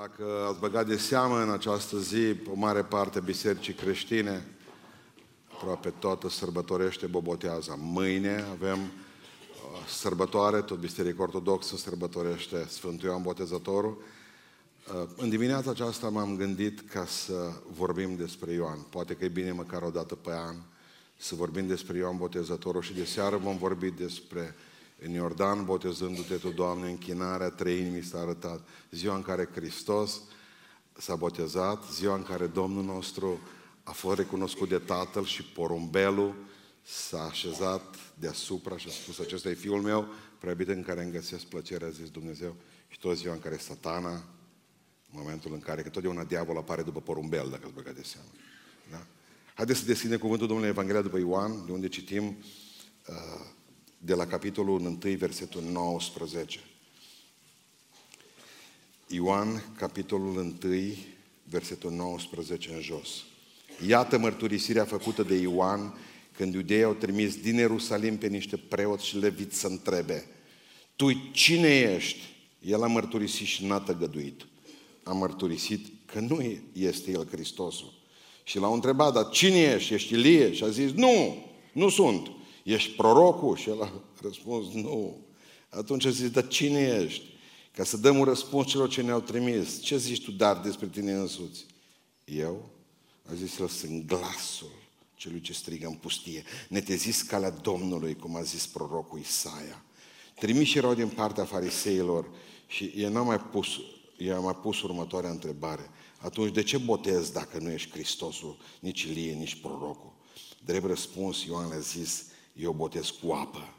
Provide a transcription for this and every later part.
Dacă ați băgat de seamă în această zi, o mare parte bisericii creștine, aproape toată sărbătorește Boboteaza. Mâine avem uh, sărbătoare, tot Biserica Ortodoxă sărbătorește Sfântul Ioan Botezătorul. Uh, în dimineața aceasta m-am gândit ca să vorbim despre Ioan. Poate că e bine măcar o dată pe an să vorbim despre Ioan Botezătorul și de seară vom vorbi despre în Iordan, botezându-te tu, Doamne, închinarea trei inimi s-a arătat. Ziua în care Hristos s-a botezat, ziua în care Domnul nostru a fost recunoscut de Tatăl și porumbelul s-a așezat deasupra și a spus, acesta e Fiul meu, preabit în care îmi găsesc plăcerea, a zis Dumnezeu. Și tot ziua în care satana, în momentul în care, că totdeauna diavol apare după porumbel, dacă ați băgat de seama. Da? Haideți să deschidem cuvântul Domnului Evanghelia după Ioan, de unde citim uh, de la capitolul 1, versetul 19. Ioan, capitolul 1, versetul 19 în jos. Iată mărturisirea făcută de Ioan când iudeii au trimis din Ierusalim pe niște preoți și leviți să întrebe Tu cine ești? El a mărturisit și n-a tăgăduit. A mărturisit că nu este El Hristosul. Și l-au întrebat, dar cine ești? Ești Ilie? Și a zis, nu, nu sunt. Ești prorocul? Și el a răspuns, nu. Atunci a zis, dar cine ești? Ca să dăm un răspuns celor ce ne-au trimis. Ce zici tu, dar, despre tine însuți? Eu? A zis, el sunt glasul celui ce strigă în pustie. Netezis calea Domnului, cum a zis prorocul Isaia. Trimiși erau din partea fariseilor și ei n-au mai pus, i a mai pus următoarea întrebare. Atunci de ce botezi dacă nu ești Hristosul, nici Ilie, nici prorocul? Drept răspuns, Ioan a zis, eu botez cu apă,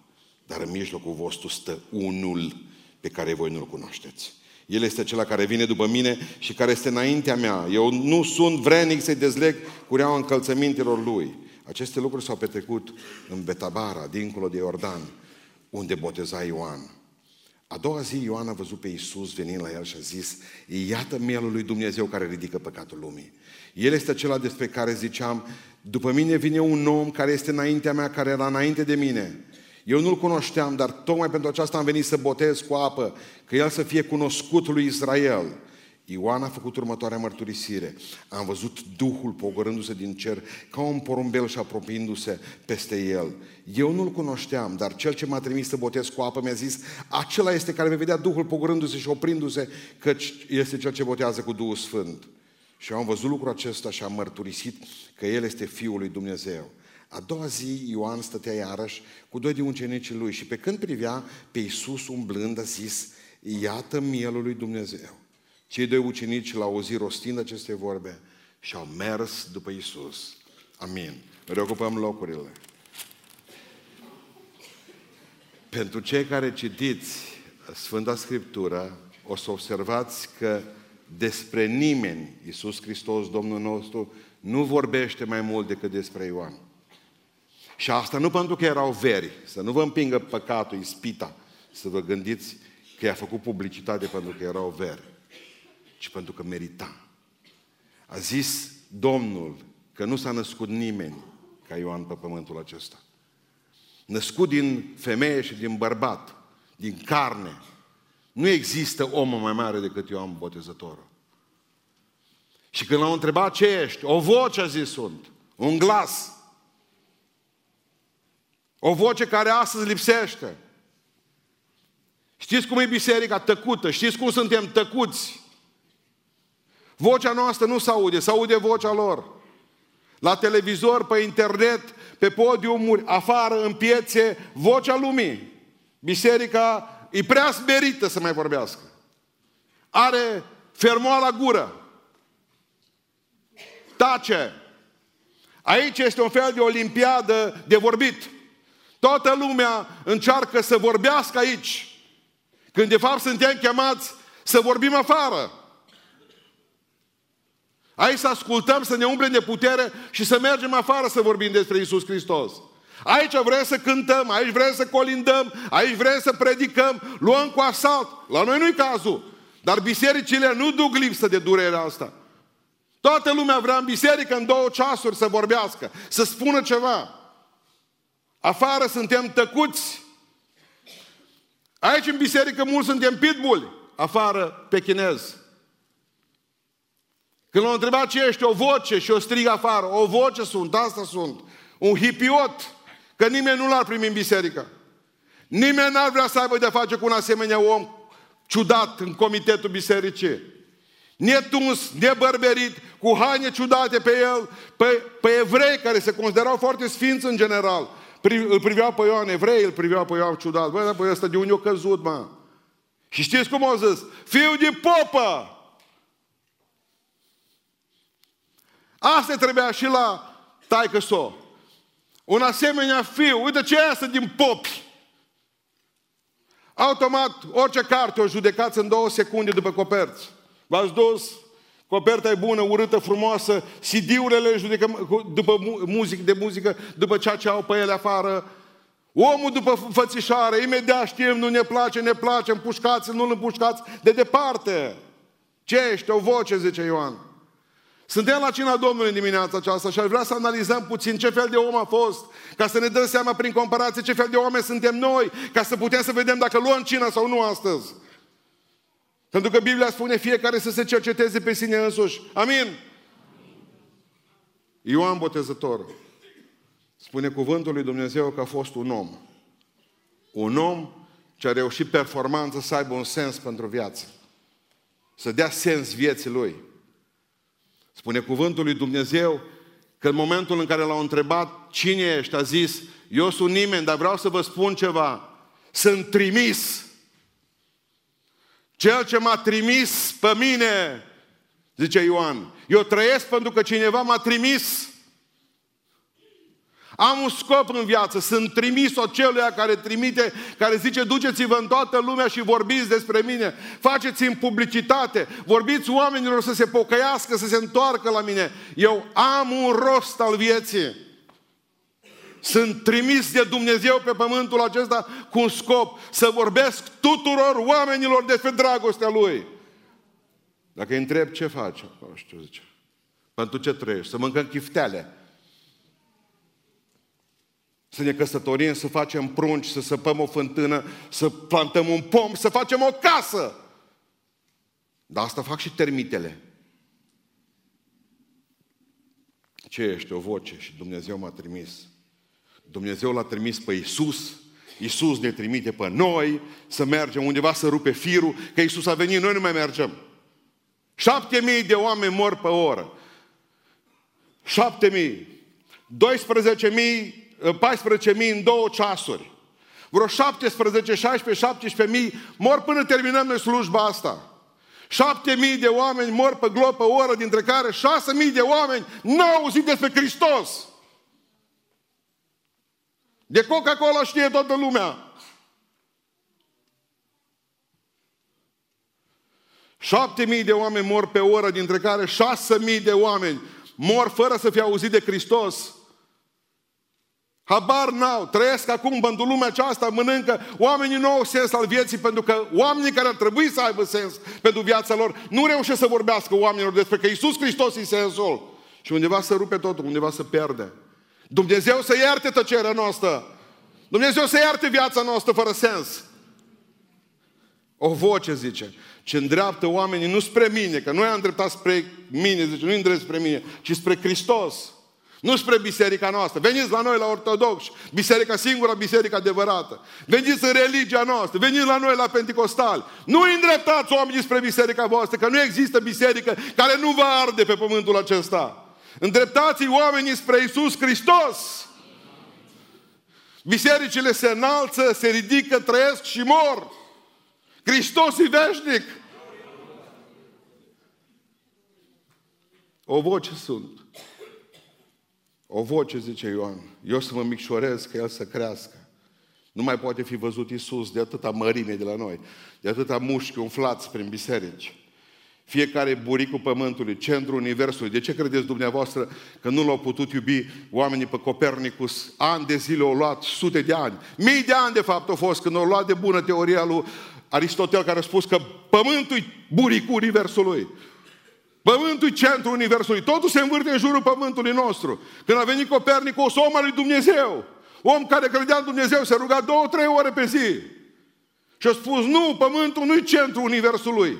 dar în mijlocul vostru stă unul pe care voi nu-l cunoașteți. El este acela care vine după mine și care este înaintea mea. Eu nu sunt vrenic să-i dezleg cureaua încălțămintelor lui. Aceste lucruri s-au petrecut în Betabara, dincolo de Iordan, unde boteza Ioan. A doua zi Ioan a văzut pe Iisus venind la el și a zis, iată mielul lui Dumnezeu care ridică păcatul lumii. El este acela despre care ziceam, după mine vine un om care este înaintea mea, care era înainte de mine. Eu nu-l cunoșteam, dar tocmai pentru aceasta am venit să botez cu apă, că el să fie cunoscut lui Israel. Ioan a făcut următoarea mărturisire. Am văzut Duhul pogorându-se din cer ca un porumbel și apropiindu-se peste el. Eu nu-l cunoșteam, dar cel ce m-a trimis să botez cu apă mi-a zis, acela este care vei vedea Duhul pogorându-se și oprindu-se, căci este cel ce botează cu Duhul Sfânt. Și am văzut lucrul acesta și am mărturisit că El este Fiul lui Dumnezeu. A doua zi Ioan stătea iarăși cu doi din ucenicii lui și pe când privea pe Iisus umblând a zis, iată mielul lui Dumnezeu. Cei doi ucenici l-au auzit rostind aceste vorbe și au mers după Isus. Amin. Reocupăm locurile. Pentru cei care citiți Sfânta Scriptură, o să observați că despre nimeni, Iisus Hristos, Domnul nostru, nu vorbește mai mult decât despre Ioan. Și asta nu pentru că erau veri, să nu vă împingă păcatul, ispita, să vă gândiți că i-a făcut publicitate pentru că erau veri ci pentru că merita. A zis Domnul că nu s-a născut nimeni ca Ioan pe pământul acesta. Născut din femeie și din bărbat, din carne. Nu există om mai mare decât Ioan Botezătorul. Și când l-au întrebat ce ești, o voce a zis sunt, un glas. O voce care astăzi lipsește. Știți cum e biserica tăcută? Știți cum suntem tăcuți? Vocea noastră nu se aude, se aude vocea lor. La televizor, pe internet, pe podiumuri, afară, în piețe, vocea lumii. Biserica e prea smerită să mai vorbească. Are fermoala gură. Tace. Aici este un fel de olimpiadă de vorbit. Toată lumea încearcă să vorbească aici. Când de fapt suntem chemați să vorbim afară. Aici să ascultăm, să ne umplem de putere și să mergem afară să vorbim despre Isus Hristos. Aici vrem să cântăm, aici vrem să colindăm, aici vrem să predicăm, luăm cu asalt. La noi nu-i cazul. Dar bisericile nu duc lipsă de durerea asta. Toată lumea vrea în biserică în două ceasuri să vorbească, să spună ceva. Afară suntem tăcuți. Aici în biserică mulți suntem pitbulli, afară pe chinez. Când l-au întrebat ce ești, o voce și o strig afară. O voce sunt, asta sunt. Un hipiot. Că nimeni nu l-ar primi în biserică. Nimeni n-ar vrea să aibă de face cu un asemenea om ciudat în comitetul bisericii. Netuns, nebărberit, cu haine ciudate pe el, pe, pe evrei care se considerau foarte sfinți în general. Pri, îl priveau pe Ioan, evrei îl priveau pe Ioan ciudat. Băi, dar pe ăsta de unde o căzut, mă? Și știți cum au zis? Fiul de popă! Asta trebuia și la taică so. Un asemenea fiu, uite ce e asta din popi. Automat, orice carte o judecați în două secunde după coperți. V-ați dus, coperta e bună, urâtă, frumoasă, CD-urile judecăm după muzică, de muzică, după ceea ce au pe ele afară. Omul după fățișare, imediat știm, nu ne place, ne place, împușcați nu-l împușcați, de departe. Ce ești? O voce, zice Ioan. Suntem la cina Domnului în dimineața aceasta și aș vrea să analizăm puțin ce fel de om a fost, ca să ne dăm seama prin comparație ce fel de oameni suntem noi, ca să putem să vedem dacă luăm cina sau nu astăzi. Pentru că Biblia spune fiecare să se cerceteze pe sine însuși. Amin? Ioan Botezător spune cuvântul lui Dumnezeu că a fost un om. Un om ce a reușit performanță să aibă un sens pentru viață. Să dea sens vieții lui. Spune cuvântul lui Dumnezeu că în momentul în care l-au întrebat cine ești, a zis, eu sunt nimeni, dar vreau să vă spun ceva. Sunt trimis. Cel ce m-a trimis pe mine, zice Ioan, eu trăiesc pentru că cineva m-a trimis. Am un scop în viață, sunt trimis celuia care trimite, care zice duceți-vă în toată lumea și vorbiți despre mine. Faceți în publicitate, vorbiți oamenilor să se pocăiască, să se întoarcă la mine. Eu am un rost al vieții. Sunt trimis de Dumnezeu pe pământul acesta cu un scop să vorbesc tuturor oamenilor despre dragostea Lui. Dacă îi întreb ce faci, nu știu, zice. Pentru ce trăiești? Să mâncăm chifteale să ne căsătorim, să facem prunci, să săpăm o fântână, să plantăm un pom, să facem o casă. Dar asta fac și termitele. Ce ești? O voce și Dumnezeu m-a trimis. Dumnezeu l-a trimis pe Isus. Isus ne trimite pe noi să mergem undeva să rupe firul, că Isus a venit, noi nu mai mergem. Șapte mii de oameni mor pe oră. Șapte mii. 12 mii 14.000 în două ceasuri. Vreo 17, 16, 17 mii mor până terminăm noi slujba asta. 7 mii de oameni mor pe glob pe oră, dintre care 6 mii de oameni n-au auzit despre Hristos. De Coca-Cola știe toată lumea. Șapte mii de oameni mor pe oră, dintre care șase mii de oameni mor fără să fie auzit de Hristos. Habar n-au, trăiesc acum pentru lumea aceasta, mănâncă, oamenii nu au sens al vieții pentru că oamenii care ar trebui să aibă sens pentru viața lor nu reușesc să vorbească oamenilor despre că Iisus Hristos e sensul. Și undeva să rupe totul, undeva să pierde. Dumnezeu să ierte tăcerea noastră. Dumnezeu să ierte viața noastră fără sens. O voce zice, ce îndreaptă oamenii nu spre mine, că noi am îndreptat spre mine, zice, nu îndrept spre mine, ci spre Hristos. Nu spre biserica noastră. Veniți la noi la ortodoxi, biserica singura, biserica adevărată. Veniți în religia noastră, veniți la noi la pentecostal. Nu îndreptați oamenii spre biserica voastră, că nu există biserică care nu va arde pe pământul acesta. Îndreptați oamenii spre Isus Hristos. Bisericile se înalță, se ridică, trăiesc și mor. Hristos e veșnic. O voce sunt. O voce, zice Ioan, eu să mă micșorez, că el să crească. Nu mai poate fi văzut Isus de atâta mărime de la noi, de atâta mușchi umflați prin biserici. Fiecare buricul pământului, centrul universului. De ce credeți dumneavoastră că nu l-au putut iubi oamenii pe Copernicus? Ani de zile au luat, sute de ani. Mii de ani, de fapt, au fost când au luat de bună teoria lui Aristotel, care a spus că pământul e buricul universului. Pământul e centrul Universului. Totul se învârte în jurul Pământului nostru. Când a venit Copernicus, om al lui Dumnezeu, om care credea în Dumnezeu, se ruga două, trei ore pe zi. Și a spus, nu, Pământul nu e centrul Universului.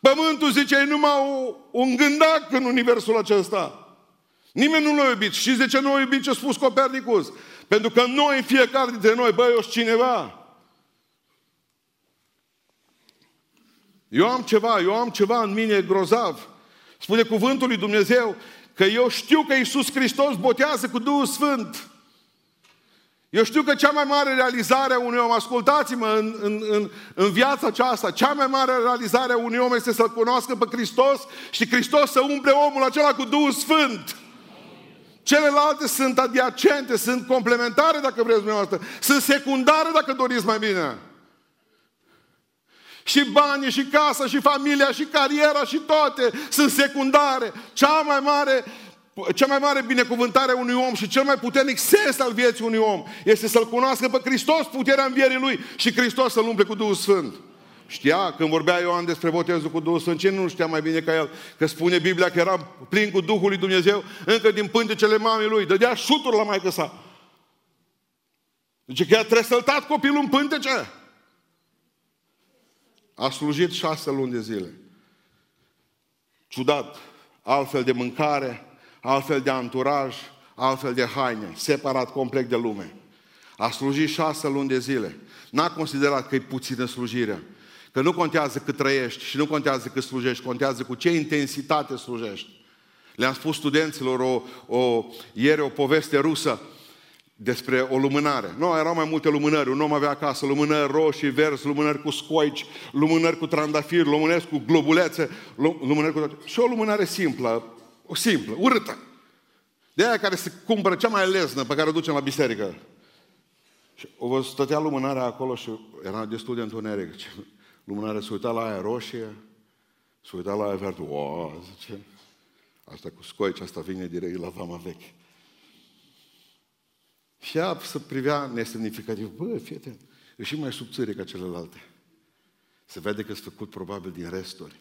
Pământul, zice, e numai un gândac în universul acesta. Nimeni nu l-a iubit. Și de ce nu l-a iubit ce a spus Copernicus? Pentru că noi, fiecare dintre noi, băi, eu cineva. Eu am ceva, eu am ceva în mine grozav. Spune cuvântul lui Dumnezeu că eu știu că Iisus Hristos botează cu Duhul Sfânt. Eu știu că cea mai mare realizare a unui om, ascultați-mă, în, în, în, în viața aceasta, cea mai mare realizare a unui om este să-L cunoască pe Hristos și Hristos să umple omul acela cu Duhul Sfânt. Celelalte sunt adiacente, sunt complementare dacă vreți dumneavoastră, sunt secundare dacă doriți mai bine. Și banii, și casa, și familia, și cariera, și toate sunt secundare. Cea mai mare cea mai mare binecuvântare a unui om și cel mai puternic sens al vieții unui om este să-L cunoască pe Hristos, puterea învierii Lui și Hristos să-L umple cu Duhul Sfânt. Știa, când vorbea Ioan despre botezul cu Duhul Sfânt, ce nu știa mai bine ca el? Că spune Biblia că era plin cu Duhul lui Dumnezeu încă din pântecele mamei lui. Dădea șuturi la maică sa. Zice că a tresăltat copilul în pântece. A slujit șase luni de zile. Ciudat. Altfel de mâncare, altfel de anturaj, altfel de haine, separat complet de lume. A slujit șase luni de zile. N-a considerat că e puțină slujirea. Că nu contează cât trăiești și nu contează cât slujești, contează cu ce intensitate slujești. Le-am spus studenților o, o, ieri o poveste rusă despre o lumânare. Nu, erau mai multe lumânări. Un om avea acasă lumânări roșii, verzi, lumânări cu scoici, lumânări cu trandafiri, lumânări cu globulețe, lumânări cu... Și o lumânare simplă, o simplă, urâtă. De aia care se cumpără cea mai leznă pe care o ducem la biserică. Și o stătea lumânarea acolo și era destul de întuneric. Lumânarea se uita la aia roșie, se uita la aia verde. O, zice, asta cu scoici, asta vine direct la vama veche. Și ea să privea nesemnificativ. Bă, fii atent, e și mai subțire ca celelalte. Se vede că sunt făcut probabil din resturi.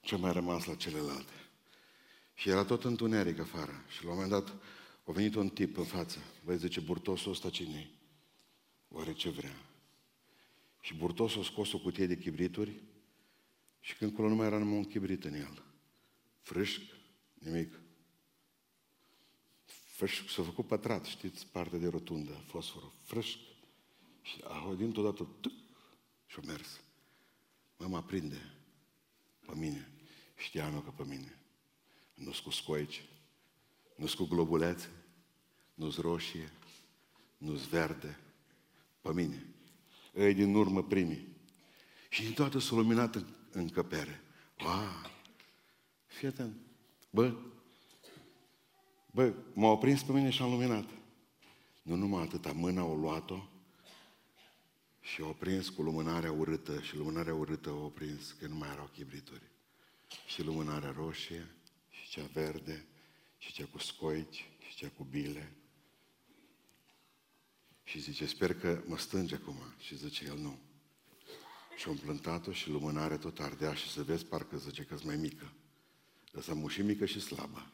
Ce mai rămas la celelalte. Și era tot întuneric afară. Și la un moment dat a venit un tip în față. Vă zice, burtosul ăsta cine Oare ce vrea? Și burtosul a scos o cutie de chibrituri și când acolo nu mai era numai un chibrit în el. Frâșc, nimic. Frâșc, s-a făcut pătrat, știți, partea de rotundă, fosforul. Frâșc. Și a dintr-o dată, și-a mers. Mă, mă aprinde pe mine. Știa nu că pe mine nu cu scoici, nu cu globulețe, nu roșie, nu verde, pe mine. Ei din urmă primii. Și din toată s-a luminat în, încăpere. Wow! Fii atent. Bă, bă, m-au prins pe mine și am luminat. Nu numai atâta, mâna au luat-o și au prins cu lumânarea urâtă și lumânarea urâtă au prins că nu mai erau chibrituri. Și lumânarea roșie și cea verde, și cea cu scoici, și cea cu bile. Și zice, sper că mă stânge acum. Și zice el, nu. Și-o împlântat-o și lumânarea tot ardea și să vezi, parcă zice că mai mică. Ăsta muși mică și slabă.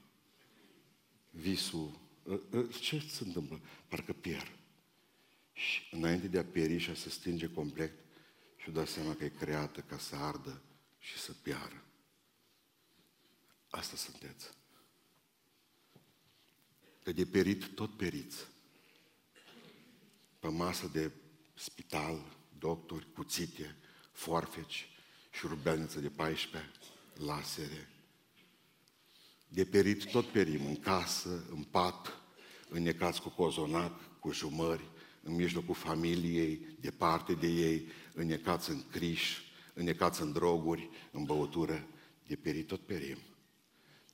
Visul, ă, ă, ce se întâmplă? Parcă pierd. Și înainte de a pieri și a se stinge complet, și-o dat seama că e creată ca să ardă și să piară. Asta sunteți. Că de perit tot periți. Pe masă de spital, doctori, cuțite, foarfeci și rubelniță de 14, lasere. De perit tot perim, în casă, în pat, înnecați cu cozonac, cu jumări, în mijlocul familiei, departe de ei, înnecați în criș, înnecați în droguri, în băutură, de perit tot perim.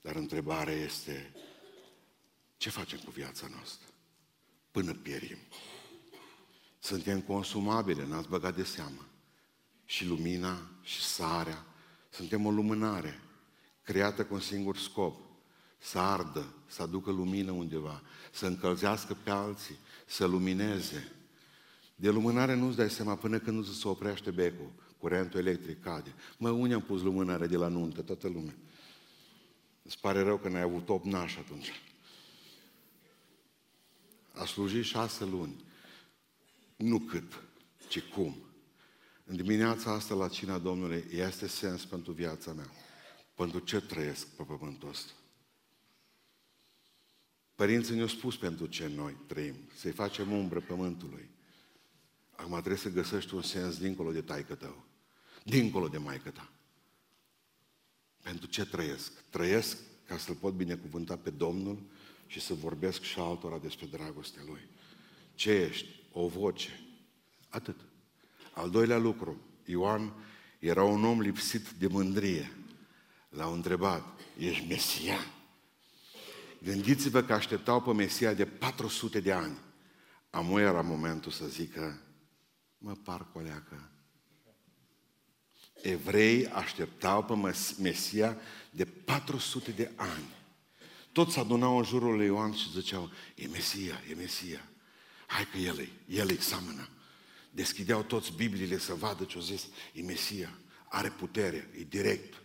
Dar întrebarea este, ce facem cu viața noastră? Până pierim. Suntem consumabile, n-ați băgat de seamă. Și lumina, și sarea. Suntem o lumânare, creată cu un singur scop. Să ardă, să aducă lumină undeva, să încălzească pe alții, să lumineze. De lumânare nu-ți dai seama până când nu se oprește becul, curentul electric cade. Mă, unde am pus lumânare de la nuntă, toată lumea. Îți pare rău că n-ai avut 8 nași atunci. A slujit șase luni. Nu cât, ci cum. În dimineața asta la cina Domnului este sens pentru viața mea. Pentru ce trăiesc pe pământul ăsta? Părinții ne-au spus pentru ce noi trăim, să-i facem umbră pământului. Acum trebuie să găsești un sens dincolo de taică tău, dincolo de maică ta. Pentru ce trăiesc? Trăiesc ca să-L pot binecuvânta pe Domnul și să vorbesc și altora despre dragostea Lui. Ce ești? O voce. Atât. Al doilea lucru, Ioan era un om lipsit de mândrie. L-au întrebat, ești Mesia? Gândiți-vă că așteptau pe Mesia de 400 de ani. Amu era momentul să zică, mă par coleacă. Evrei așteptau pe Mesia de 400 de ani. Toți adunau în jurul lui Ioan și ziceau, e Mesia, e Mesia. Hai că el e, el examănă. Deschideau toți Bibliile să vadă ce-o zis, e Mesia, are putere, e direct,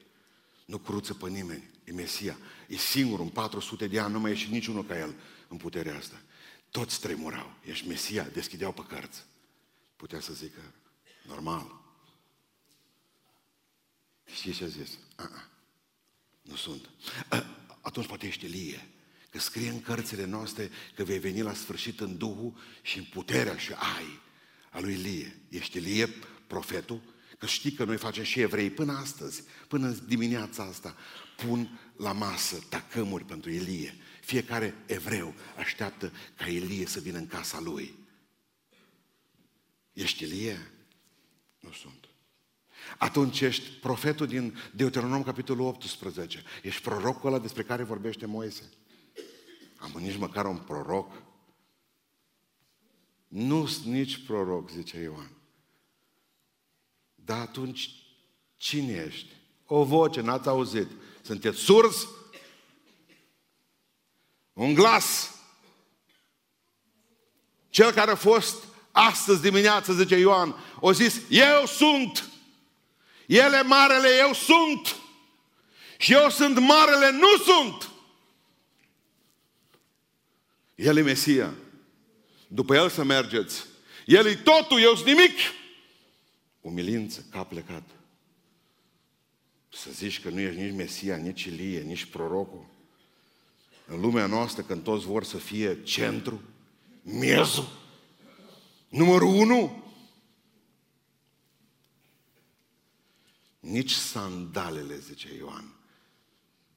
nu cruță pe nimeni, e Mesia, e singur, în 400 de ani nu mai ieșit niciunul ca el în puterea asta. Toți tremurau, ești Mesia, deschideau pe cărți. Putea să zică, normal. Știi ce a zis? A-a, nu sunt. A, atunci poate ești Elie. Că scrie în cărțile noastre că vei veni la sfârșit în Duhul și în puterea și ai a lui Elie. Ești Elie, profetul? Că știi că noi facem și evrei până astăzi, până dimineața asta, pun la masă tacămuri pentru Elie. Fiecare evreu așteaptă ca Elie să vină în casa lui. Ești Elie? Nu sunt. Atunci ești profetul din Deuteronom, capitolul 18. Ești prorocul ăla despre care vorbește Moise. Am nici măcar un proroc. Nu sunt nici proroc, zice Ioan. Dar atunci, cine ești? O voce, n-ați auzit. Sunteți surzi? Un glas. Cel care a fost astăzi dimineață, zice Ioan, o zis, eu sunt. El e marele, eu sunt. Și eu sunt marele, nu sunt. El e Mesia. După El să mergeți. El e totul, eu sunt nimic. Umilință, cap plecat. Să zici că nu ești nici Mesia, nici Ilie, nici prorocul. În lumea noastră, când toți vor să fie centru, miezul, numărul unu, nici sandalele, zice Ioan,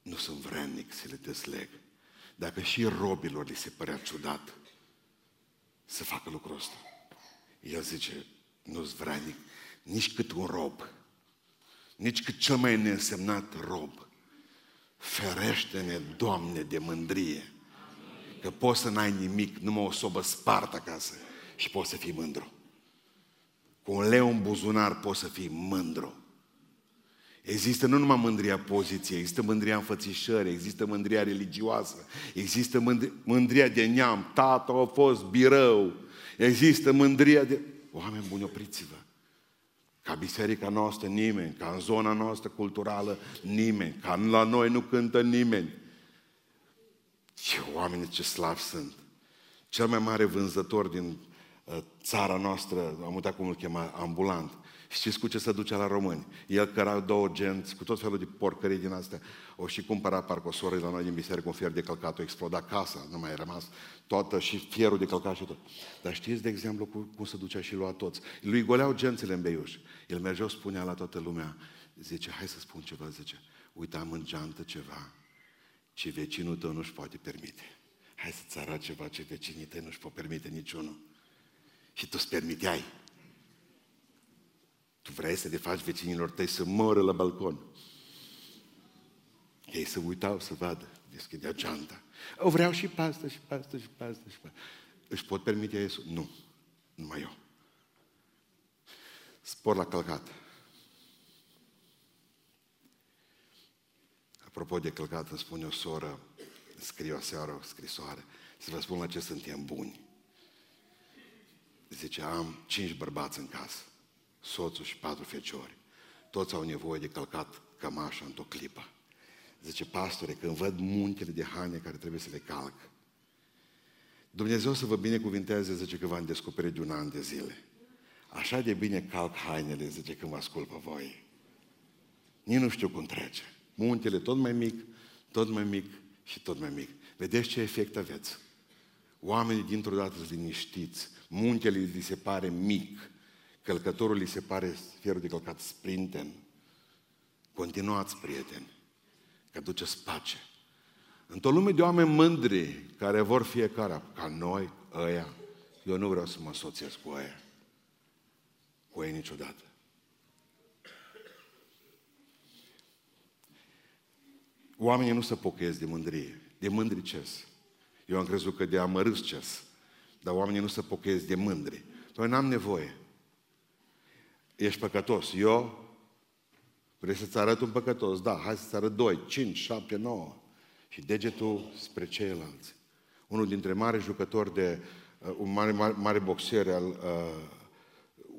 nu sunt vrednic să le desleg. Dacă și robilor li se părea ciudat să facă lucrul ăsta. El zice, nu-ți vrednic nici cât un rob, nici cât cel mai neînsemnat rob. Ferește-ne, Doamne, de mândrie. Că poți să n-ai nimic, numai o sobă spartă acasă și poți să fii mândru. Cu un leu în buzunar poți să fii mândru. Există nu numai mândria poziției, există mândria înfățișării, există mândria religioasă, există mândria de neam, tata a fost birău, există mândria de... Oameni buni, opriți-vă! Ca biserica noastră nimeni, ca în zona noastră culturală nimeni, ca la noi nu cântă nimeni. Ce oameni ce slavi sunt! Cel mai mare vânzător din uh, țara noastră, am uitat cum îl chema, ambulant, Știți cu ce se duce la români? El căra două genți, cu tot felul de porcării din astea. O și cumpăra parcă o soră la noi din biserică un fier de călcat, o exploda casa, nu mai rămas toată și fierul de călcat și tot. Dar știți, de exemplu, cum se ducea și lua toți? Lui goleau gențele în beiuș. El mergea, spunea la toată lumea, zice, hai să spun ceva, zice, uite, am în geantă ceva ce vecinul tău nu-și poate permite. Hai să-ți arăt ceva ce vecinii tăi nu-și pot permite niciunul. Și tu îți permiteai. Tu vrei să le faci vecinilor tăi să moră la balcon. Ei să uitau să vadă, deschidea geanta. O vreau și pe asta, și pe asta, și pe asta, și pe asta. Își pot permite Iisus? Nu, numai eu. Spor la călcat. Apropo de călcat, îmi spune o soră, scrie o seară o scrisoare, să vă spun la ce suntem buni. Zice, am cinci bărbați în casă soțul și patru feciori. Toți au nevoie de călcat cămașa într-o clipă. Zice, pastore, când văd muntele de haine care trebuie să le calc, Dumnezeu să vă binecuvinteze, zice că v-am descoperit de un an de zile. Așa de bine calc hainele, zice, când vă ascult pe voi. Nici nu știu cum trece. Muntele tot mai mic, tot mai mic și tot mai mic. Vedeți ce efect aveți? Oamenii dintr-o dată sunt liniștiți. Muntele li se pare mic. Călcătorul li se pare fierul de călcat sprinten. Continuați, prieteni, că duceți pace. Într-o lume de oameni mândri, care vor fiecare, ca noi, ăia, eu nu vreau să mă asociez cu ăia. Cu ei niciodată. Oamenii nu se pocăiesc de mândrie, de mândrices. Eu am crezut că de amărâsces, dar oamenii nu se pocăiesc de mândri. Noi n-am nevoie. Ești păcătos. Eu Vrei să-ți arăt un păcătos? Da, hai să-ți arăt doi, cinci, șapte, nouă. Și degetul spre ceilalți. Unul dintre mari jucători de, uh, un mare, mare, mare boxer al uh,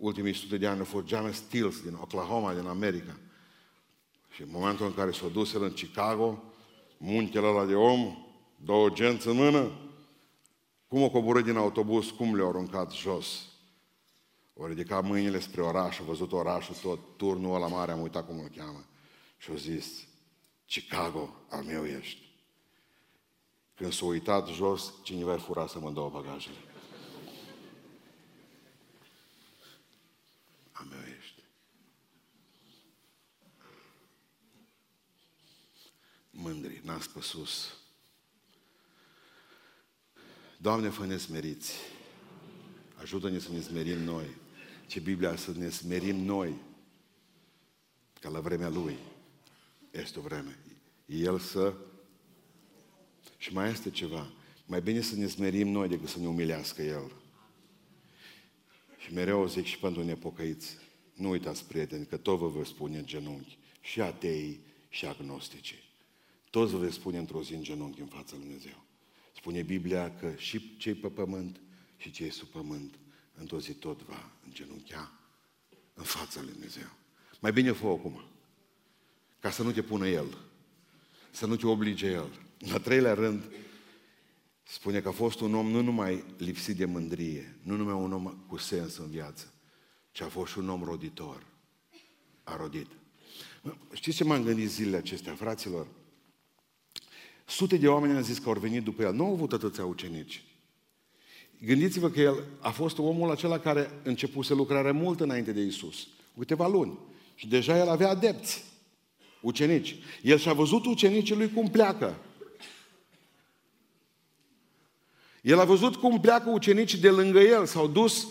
ultimii sute de ani a fost John Stills din Oklahoma, din America. Și în momentul în care s-a dus el în Chicago, muntele ăla de om, două genți în mână, cum o coborât din autobuz, cum le-au aruncat jos. O ridicat mâinile spre oraș, a văzut orașul tot, turnul ăla mare, am uitat cum îl cheamă. Și a zis, Chicago, al meu ești. Când s-a uitat jos, cineva i furat să mă două bagajele. A meu ești. Mândri, nas pe sus. Doamne, fă-ne smeriți. Ajută-ne să ne smerim noi. Ce Biblia să ne smerim noi. Ca la vremea Lui. Este o vreme. El să... Și mai este ceva. Mai bine să ne smerim noi decât să ne umilească El. Și mereu zic și pentru nepocăiți. Nu uitați, prieteni, că tot vă vă spune în genunchi. Și atei și agnostici. Toți vă veți spune într-o zi în genunchi în fața Lui Dumnezeu. Spune Biblia că și cei pe pământ și cei sub pământ într-o zi tot va îngenunchea în fața lui Dumnezeu. Mai bine fă acum, ca să nu te pună El, să nu te oblige El. În al treilea rând, spune că a fost un om nu numai lipsit de mândrie, nu numai un om cu sens în viață, ci a fost și un om roditor. A rodit. Știți ce m-am gândit zilele acestea, fraților? Sute de oameni au zis că au venit după el. Nu au avut atâția ucenici. Gândiți-vă că el a fost omul acela care începuse lucrarea mult înainte de Isus, câteva luni. Și deja el avea adepți, ucenici. El și-a văzut ucenicii lui cum pleacă. El a văzut cum pleacă ucenicii de lângă el, s-au dus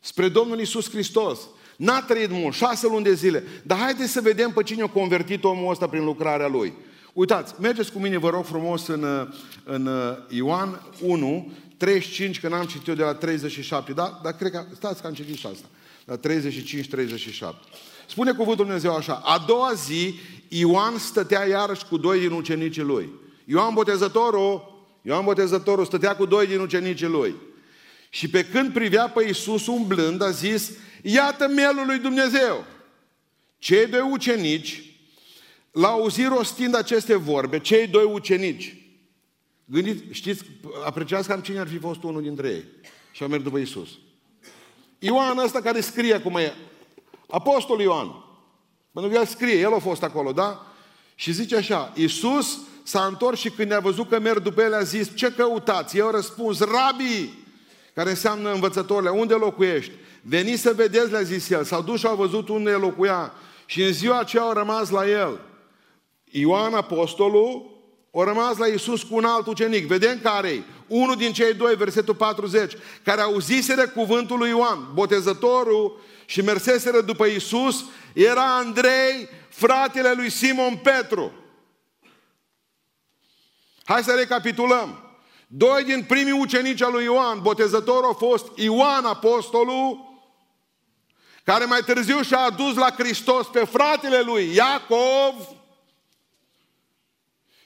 spre Domnul Isus Hristos. N-a trăit mult, șase luni de zile. Dar haideți să vedem pe cine a convertit omul ăsta prin lucrarea lui. Uitați, mergeți cu mine, vă rog frumos, în, în Ioan 1 35, că n-am citit de la 37, da? Dar cred că, stați că am citit și asta. La 35-37. Spune cuvântul Dumnezeu așa. A doua zi, Ioan stătea iarăși cu doi din ucenicii lui. Ioan Botezătorul, Ioan Botezătorul stătea cu doi din ucenicii lui. Și pe când privea pe Iisus umblând, a zis, iată mielul lui Dumnezeu. Cei doi ucenici l-au auzit rostind aceste vorbe, cei doi ucenici. Gândiți, știți, apreciați cam cine ar fi fost unul dintre ei. Și au mers după Isus. Ioan ăsta care scrie acum e, Apostolul Ioan. Pentru că el scrie, el a fost acolo, da? Și zice așa, Isus s-a întors și când a văzut că merg după el a zis, ce căutați? Eu răspuns, rabi, care înseamnă învățătorile, unde locuiești? Veniți să vedeți, le-a zis el. S-au dus și au văzut unde locuia. Și în ziua aceea au rămas la el. Ioan, apostolul, o rămas la Iisus cu un alt ucenic. Vedem care Unul din cei doi, versetul 40, care auziseră cuvântul lui Ioan, botezătorul, și merseseră după Iisus, era Andrei, fratele lui Simon Petru. Hai să recapitulăm. Doi din primii ucenici al lui Ioan, botezătorul, au fost Ioan, apostolul, care mai târziu și-a adus la Hristos pe fratele lui Iacov,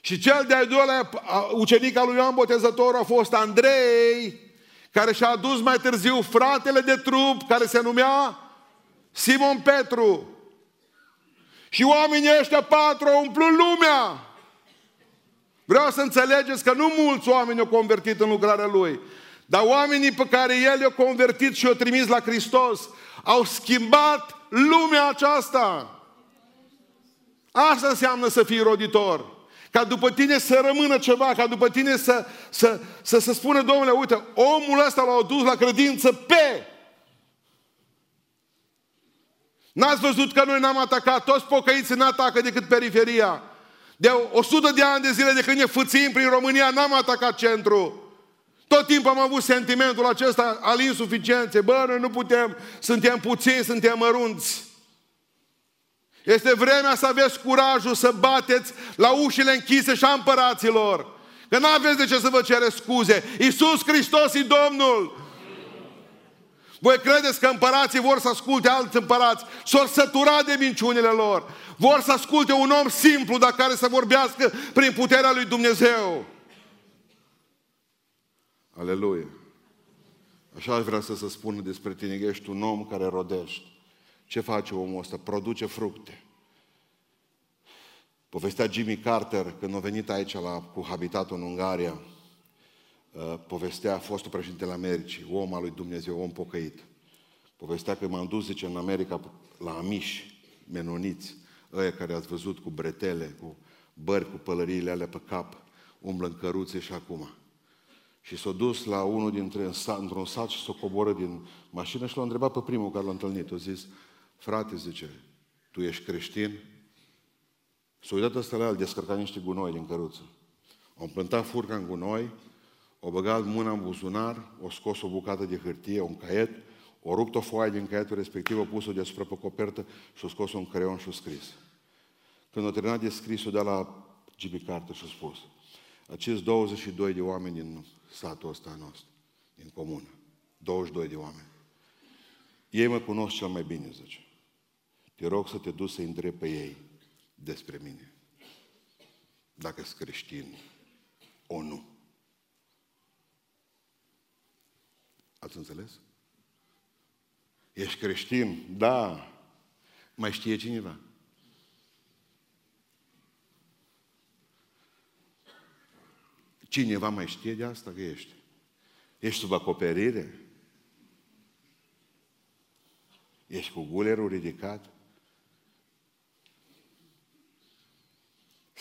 și cel de-al doilea ucenic al lui Ioan Botezător a fost Andrei, care și-a adus mai târziu fratele de trup, care se numea Simon Petru. Și oamenii ăștia patru au umplut lumea. Vreau să înțelegeți că nu mulți oameni au convertit în lucrarea lui. Dar oamenii pe care el i-a convertit și i-a trimis la Hristos au schimbat lumea aceasta. Asta înseamnă să fii roditor. Ca după tine să rămână ceva, ca după tine să, să, să, să spună, Domnule, uite, omul ăsta l-a dus la credință pe. N-ați văzut că noi n-am atacat, toți pocăiții n-atacă decât periferia. De 100 de ani de zile de când ne fățim prin România, n-am atacat centru. Tot timpul am avut sentimentul acesta al insuficienței. Bă, noi nu putem, suntem puțini, suntem mărunți. Este vremea să aveți curajul să bateți la ușile închise și a împăraților. Că nu aveți de ce să vă cere scuze. Iisus Hristos e Domnul. Voi credeți că împărații vor să asculte alți împărați? S-or sătura de minciunile lor. Vor să asculte un om simplu, dar care să vorbească prin puterea lui Dumnezeu. Aleluia. Așa aș vrea să se spună despre tine, ești un om care rodești. Ce face omul ăsta? Produce fructe. Povestea Jimmy Carter, când a venit aici la, cu habitatul în Ungaria, uh, povestea fostul președinte al Americii, om al lui Dumnezeu, om pocăit. Povestea că m-am dus, zice, în America la amiși, menoniți, ăia care ați văzut cu bretele, cu bări, cu pălăriile alea pe cap, umblă în căruțe și acum. Și s-a dus la unul dintre, într-un sat și s-a coborât din mașină și l-a întrebat pe primul care l-a întâlnit. A zis, frate, zice, tu ești creștin? S-a uitat ăsta la el, descărcat niște gunoi din căruță. Au împlântat furca în gunoi, o băgat mâna în buzunar, o scos o bucată de hârtie, un caiet, o rupt o foaie din caietul respectiv, o pus-o deasupra pe copertă și o scos un creion și o scris. Când a terminat de scris, o de la Gibi Carter și a spus, acești 22 de oameni din satul ăsta nostru, din comună, 22 de oameni, ei mă cunosc cel mai bine, zice. Te rog să te duci să întrebi pe ei despre mine. Dacă sunt creștin o nu. Ați înțeles? Ești creștin? Da. Mai știe cineva? Cineva mai știe de asta că ești? Ești sub acoperire? Ești cu gulerul ridicat?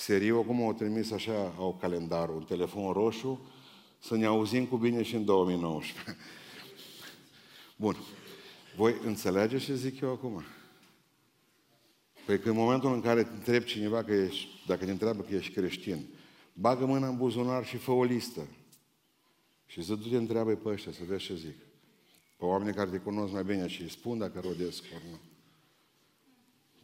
Seriu, acum au trimis așa, au calendarul, un telefon roșu, să ne auzim cu bine și în 2019. Bun. Voi înțelegeți ce zic eu acum? Păi că în momentul în care te întreb cineva că ești, dacă te întreabă că ești creștin, bagă mâna în buzunar și fă o listă. Și să du-te întreabă pe ăștia, să vezi ce zic. Pe oamenii care te cunosc mai bine și îi spun dacă rodesc ori nu.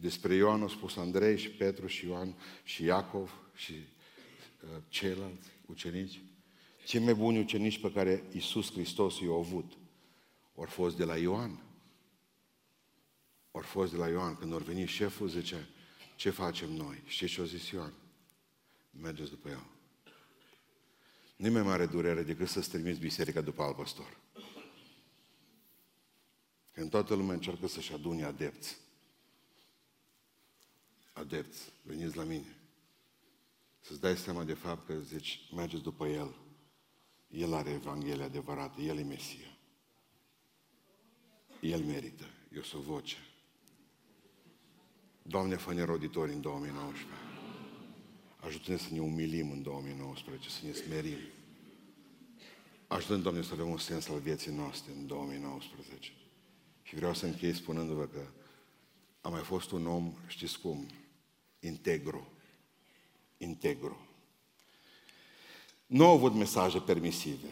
Despre Ioan a spus Andrei și Petru și Ioan și Iacov și uh, ceilalți ucenici. Cei mai buni ucenici pe care Isus Hristos i-a avut au fost de la Ioan. Au fost de la Ioan. Când au venit șeful, zice, ce facem noi? Știți ce a zis Ioan? Mergeți după el. Nu mai mare durere decât să-ți trimiți biserica după alt păstor. Când toată lumea încearcă să-și adune adepți adepți, veniți la mine. Să-ți dai seama de fapt că zici, mergeți după El. El are Evanghelia adevărată, El e Mesia. El merită, eu sunt voce. Doamne, fă-ne roditori în 2019. Ajută-ne să ne umilim în 2019, să ne smerim. Ajută-ne, Doamne, să avem un sens al vieții noastre în 2019. Și vreau să închei spunându-vă că am mai fost un om, știți cum, integru. Integru. Nu au avut mesaje permisive.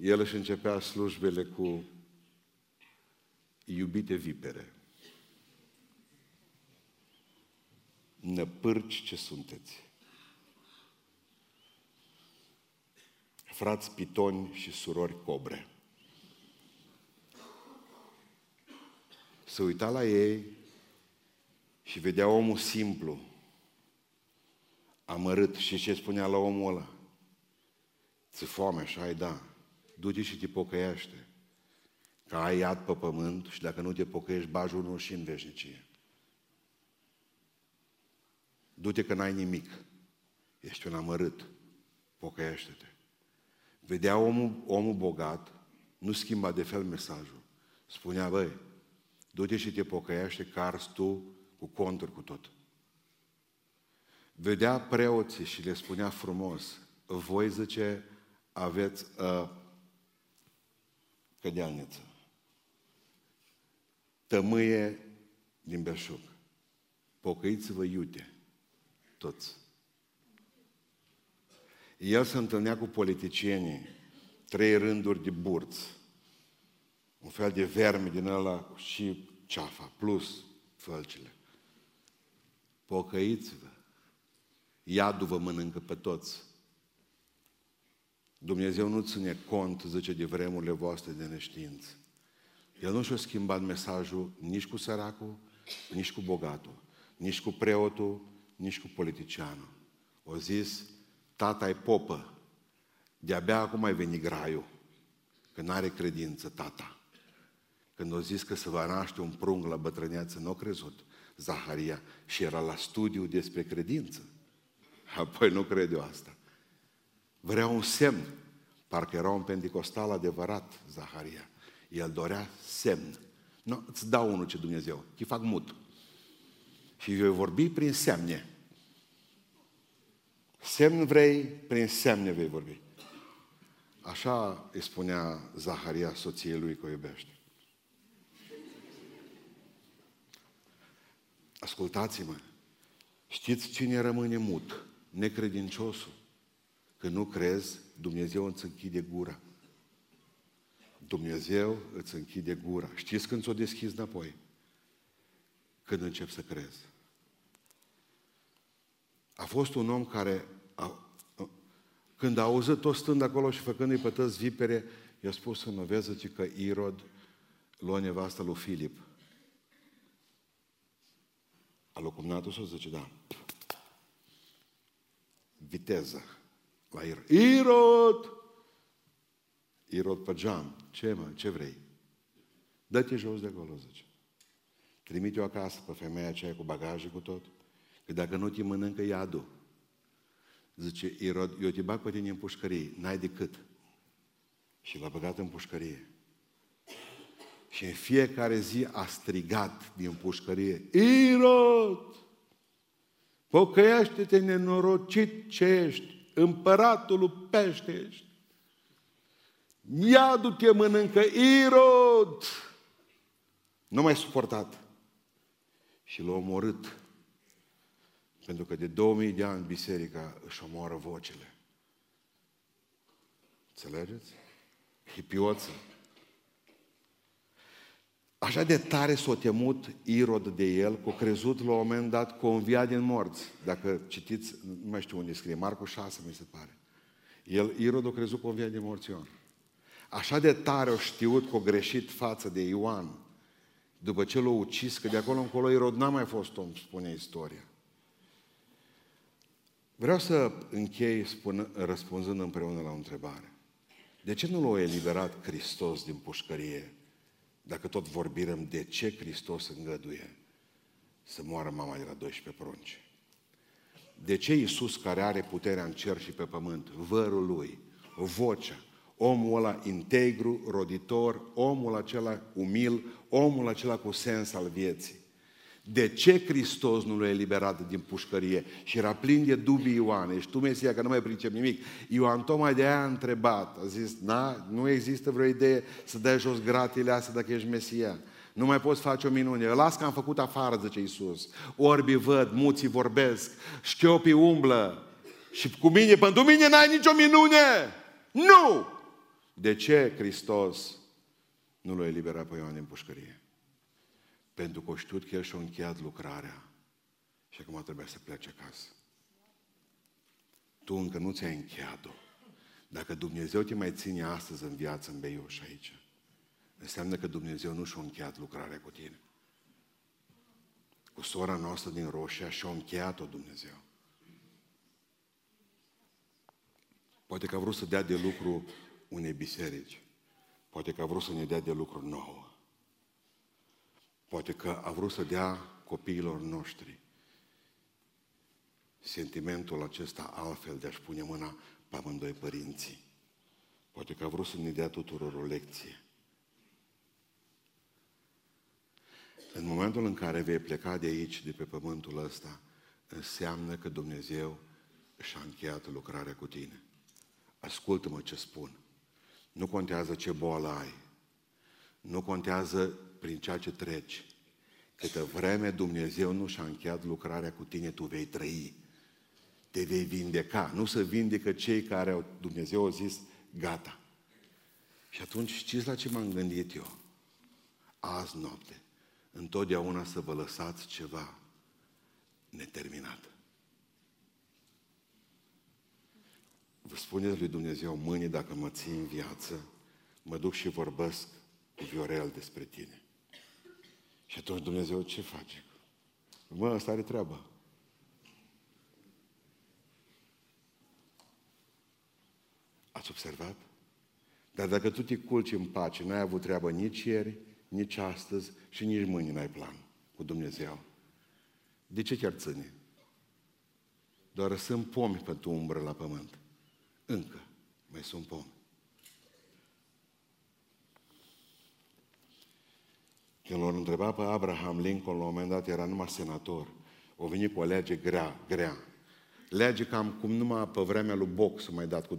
El își începea slujbele cu iubite vipere. Năpârci ce sunteți. Frați pitoni și surori cobre. Să uita la ei și vedea omul simplu, amărât. Și ce spunea la omul ăla? Ți foame, așa ai da. Du-te și te pocăiește. Că ai iad pe pământ și dacă nu te pocăiești, bagi unul și în veșnicie. Du-te că n-ai nimic. Ești un amărât. Pocăiește-te. Vedea omul, omul bogat, nu schimba de fel mesajul. Spunea, băi, Du-te și te pocăiește că arzi tu cu conturi cu tot. Vedea preoții și le spunea frumos, voi, zice, aveți uh, cădealniță. Tămâie din belșug. Pocăiți-vă iute, toți. El se întâlnea cu politicienii, trei rânduri de burți, un fel de verme din ăla și ceafa, plus fălcile. Pocăiți-vă. Iadul vă mănâncă pe toți. Dumnezeu nu ține cont, zice, de vremurile voastre de neștiință. El nu și-a schimbat mesajul nici cu săracul, nici cu bogatul, nici cu preotul, nici cu politicianul. O zis, tata e popă, de-abia acum ai venit graiul, că nu are credință tata. Când o zis că se va naște un prung la bătrâneață, nu a crezut Zaharia și era la studiu despre credință. Apoi nu cred eu asta. Vrea un semn. Parcă era un pentecostal adevărat, Zaharia. El dorea semn. Nu, îți dau unul ce Dumnezeu. Te fac mut. Și voi vorbi prin semne. Semn vrei, prin semne vei vorbi. Așa îi spunea Zaharia soției lui că o iubește. Ascultați-mă, știți cine rămâne mut? Necredinciosul. Când nu crezi, Dumnezeu îți închide gura. Dumnezeu îți închide gura. Știți când ți-o deschizi înapoi? Când încep să crezi. A fost un om care, a, a, când a auzit tot stând acolo și făcându-i pe tăți vipere, i-a spus în noveză că Irod lua nevastă lui Filip. A locumnatul să zice, da. Viteză la Irod. Irod! Irod pe geam. Ce mă? Ce vrei? Dă-te jos de acolo, zice. Trimite-o acasă pe femeia aceea cu bagaje, cu tot. Că dacă nu te mănâncă iadul, zice Irod, eu te bag pe tine în pușcărie, n-ai decât. Și l-a băgat în pușcărie. Și în fiecare zi a strigat din pușcărie, Irod! Pocăiește-te nenorocit ce ești, împăratul lui pește ești. Iadul te mănâncă, Irod! Nu mai suportat. Și l-a omorât. Pentru că de 2000 de ani biserica își omoară vocile. Înțelegeți? Hipioță. Așa de tare s-a temut Irod de el, că a crezut la un moment dat că o învia din morți. Dacă citiți, nu mai știu unde scrie, Marcu 6 mi se pare. El, Irod a crezut că o învia din morți Ion. Așa de tare o știut că o greșit față de Ioan, după ce l-a ucis, că de acolo încolo Irod n-a mai fost om, spune istoria. Vreau să închei spun, răspunzând împreună la o întrebare. De ce nu l-a eliberat Hristos din pușcărie? Dacă tot vorbim de ce Hristos îngăduie să moară mama de la 12 prunci. De ce Iisus, care are puterea în cer și pe pământ, vărul lui, vocea, omul ăla integru, roditor, omul acela umil, omul acela cu sens al vieții. De ce Hristos nu l-a eliberat din pușcărie? Și era plin de dubii Ioan. Ești tu, Mesia, că nu mai pricep nimic. Ioan tocmai de aia a întrebat. A zis, na, nu există vreo idee să dai jos gratile astea dacă ești Mesia. Nu mai poți face o minune. Las că am făcut afară, zice Iisus. Orbii văd, muții vorbesc, șchiopii umblă. Și cu mine, pentru mine n-ai nicio minune. Nu! De ce Hristos nu l-a eliberat pe Ioan din pușcărie? Pentru că știut că el și-a încheiat lucrarea și acum trebuie să plece acasă. Tu încă nu ți-ai încheiat-o. Dacă Dumnezeu te mai ține astăzi în viață, în Beiuș aici, înseamnă că Dumnezeu nu și-a încheiat lucrarea cu tine. Cu sora noastră din Roșia și-a încheiat-o Dumnezeu. Poate că a vrut să dea de lucru unei biserici. Poate că a vrut să ne dea de lucru nouă. Poate că a vrut să dea copiilor noștri sentimentul acesta altfel de a-și pune mâna pe amândoi părinții. Poate că a vrut să ne dea tuturor o lecție. În momentul în care vei pleca de aici, de pe pământul ăsta, înseamnă că Dumnezeu și-a încheiat lucrarea cu tine. Ascultă-mă ce spun. Nu contează ce boală ai. Nu contează prin ceea ce treci. Câtă vreme Dumnezeu nu și-a încheiat lucrarea cu tine, tu vei trăi. Te vei vindeca. Nu să vindecă cei care au, Dumnezeu a zis, gata. Și atunci știți la ce m-am gândit eu? Azi noapte. Întotdeauna să vă lăsați ceva neterminat. Vă spuneți lui Dumnezeu, mâine dacă mă ții în viață, mă duc și vorbesc cu Viorel despre tine. Și atunci Dumnezeu ce face? Mă, ăsta are treabă. Ați observat? Dar dacă tu te culci în pace, n-ai avut treabă nici ieri, nici astăzi și nici mâine n-ai plan cu Dumnezeu. De ce chiar ține? Doar sunt pomi pentru umbră la pământ. Încă mai sunt pomi. Când l-au întrebat pe Abraham Lincoln, la un moment dat era numai senator. O venit cu o lege grea, grea. Lege cam cum numai pe vremea lui Boc să mai dat cu 25%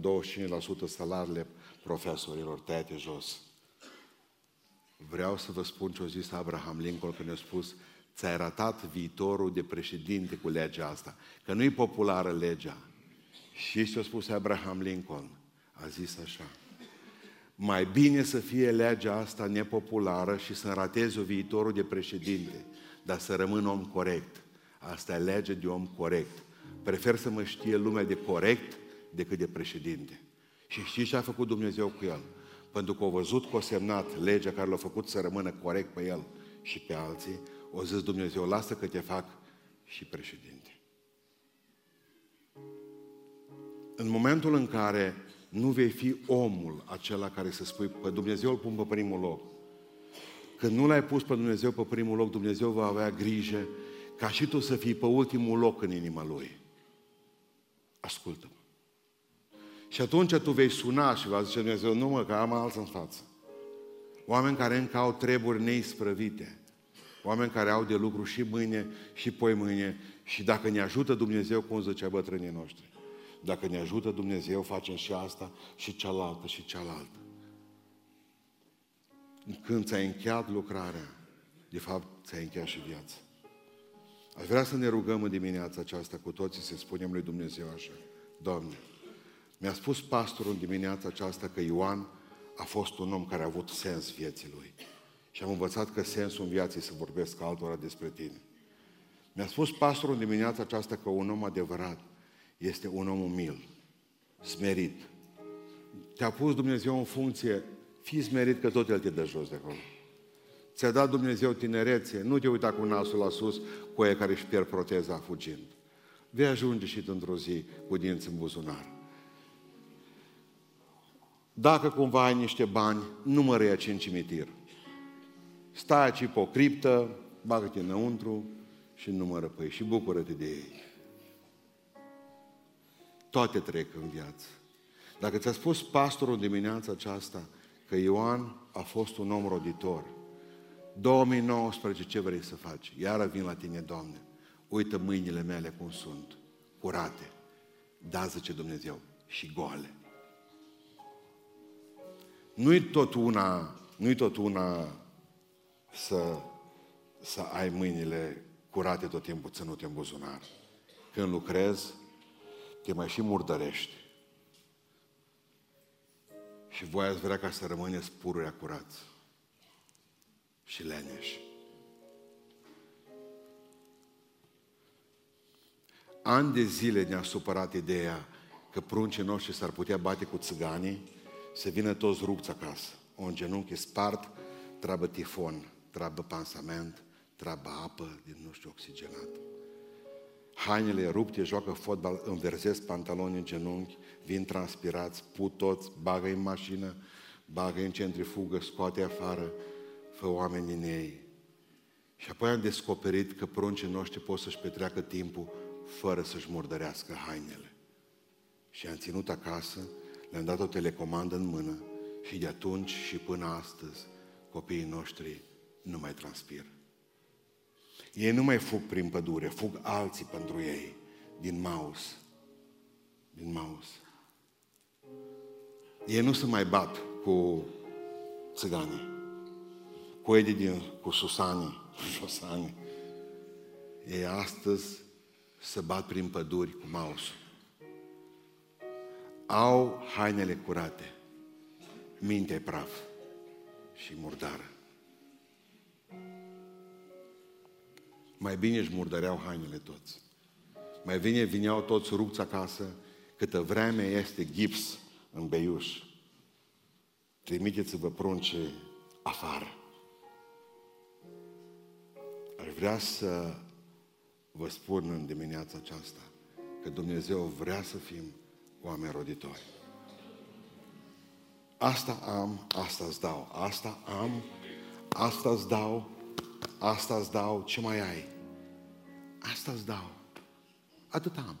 salariile profesorilor tăiate jos. Vreau să vă spun ce a zis Abraham Lincoln când a spus ți-ai ratat viitorul de președinte cu legea asta, că nu e populară legea. Și ce a spus Abraham Lincoln? A zis așa, mai bine să fie legea asta nepopulară și să ratezi o viitorul de președinte, dar să rămân om corect. Asta e lege de om corect. Prefer să mă știe lumea de corect decât de președinte. Și știți ce a făcut Dumnezeu cu el? Pentru că a văzut că a semnat legea care l-a făcut să rămână corect pe el și pe alții, o zis Dumnezeu, lasă că te fac și președinte. În momentul în care nu vei fi omul acela care să spui, pe Dumnezeu îl pun pe primul loc. Când nu l-ai pus pe Dumnezeu pe primul loc, Dumnezeu va avea grijă ca și tu să fii pe ultimul loc în inima Lui. Ascultă-mă. Și atunci tu vei suna și va zice Dumnezeu, nu mă, că am alții în față. Oameni care încă au treburi neisprăvite. Oameni care au de lucru și mâine și poi mâine. Și dacă ne ajută Dumnezeu, cum zicea bătrânii noștri, dacă ne ajută Dumnezeu, facem și asta, și cealaltă, și cealaltă. Când ți-ai încheiat lucrarea, de fapt, ți-ai încheiat și viața. Aș vrea să ne rugăm în dimineața aceasta cu toții să spunem lui Dumnezeu așa. Doamne, mi-a spus pastorul în dimineața aceasta că Ioan a fost un om care a avut sens vieții lui. Și am învățat că sensul în viață să vorbesc altora despre tine. Mi-a spus pastorul în dimineața aceasta că un om adevărat este un om umil, smerit. Te-a pus Dumnezeu în funcție, fii smerit că tot El te dă jos de acolo. Ți-a dat Dumnezeu tinerețe, nu te uita cu nasul la sus cu aia care își pierd proteza fugind. Vei ajunge și într-o zi cu dinți în buzunar. Dacă cumva ai niște bani, nu mă aici în cimitir. Stai aici pe o criptă, bagă-te înăuntru și numără pe ei și bucură-te de ei. Toate trec în viață. Dacă ți-a spus pastorul dimineața aceasta că Ioan a fost un om roditor, 2019 ce vrei să faci? Iară vin la tine, Doamne. Uită mâinile mele cum sunt, curate. Da, zice Dumnezeu, și goale. Nu-i tot una, nu-i tot una să, să ai mâinile curate tot timpul ținute în buzunar. Când lucrezi, te mai și murdărești. Și voi ați vrea ca să rămâneți pururi curați și leneși. Ani de zile ne-a supărat ideea că pruncii noștri s-ar putea bate cu țiganii, să vină toți rupți acasă. Un genunchi spart, treabă tifon, treabă pansament, treabă apă din nu știu oxigenat hainele rupte, joacă fotbal, înverzesc pantaloni în genunchi, vin transpirați, put toți, bagă în mașină, bagă în centrifugă, scoate afară, fă oameni din ei. Și apoi am descoperit că pruncii noștri pot să-și petreacă timpul fără să-și murdărească hainele. Și am ținut acasă, le-am dat o telecomandă în mână și de atunci și până astăzi copiii noștri nu mai transpiră. Ei nu mai fug prin pădure, fug alții pentru ei, din Maus. Din Maus. Ei nu se mai bat cu țiganii, cu Edi din, cu Susanii, Susanii. Ei astăzi se bat prin păduri cu Maus. Au hainele curate, mintea praf și murdară. Mai bine își murdăreau hainele toți. Mai bine vineau toți rupți acasă, câtă vreme este gips în beiuș. Trimiteți-vă prunce afară. Aș vrea să vă spun în dimineața aceasta că Dumnezeu vrea să fim oameni roditori. Asta am, asta îți dau. Asta am, asta îți dau, asta îți dau, ce mai ai? Asta îți dau. Atât am.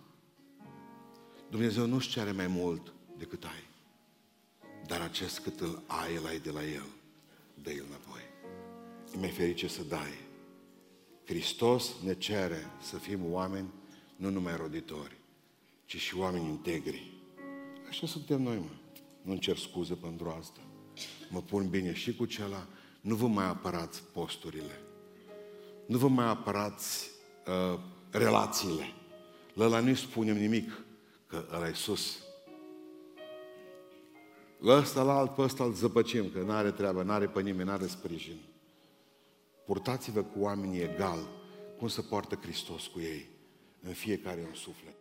Dumnezeu nu-și cere mai mult decât ai. Dar acest cât îl ai, îl ai de la El. Dă-i înapoi. E mai ferice să dai. Hristos ne cere să fim oameni nu numai roditori, ci și oameni integri. Așa suntem noi, mă. Nu-mi cer scuze pentru asta. Mă pun bine și cu cela. Nu vă mai apărați posturile. Nu vă mai apărați uh, relațiile. La ăla nu-i spunem nimic, că ăla e sus. La ăsta, la alt, pe ăsta îl zăpăcim, că n-are treabă, n-are pe nimeni, n-are sprijin. Purtați-vă cu oamenii egal, cum se poartă Hristos cu ei, în fiecare un suflet.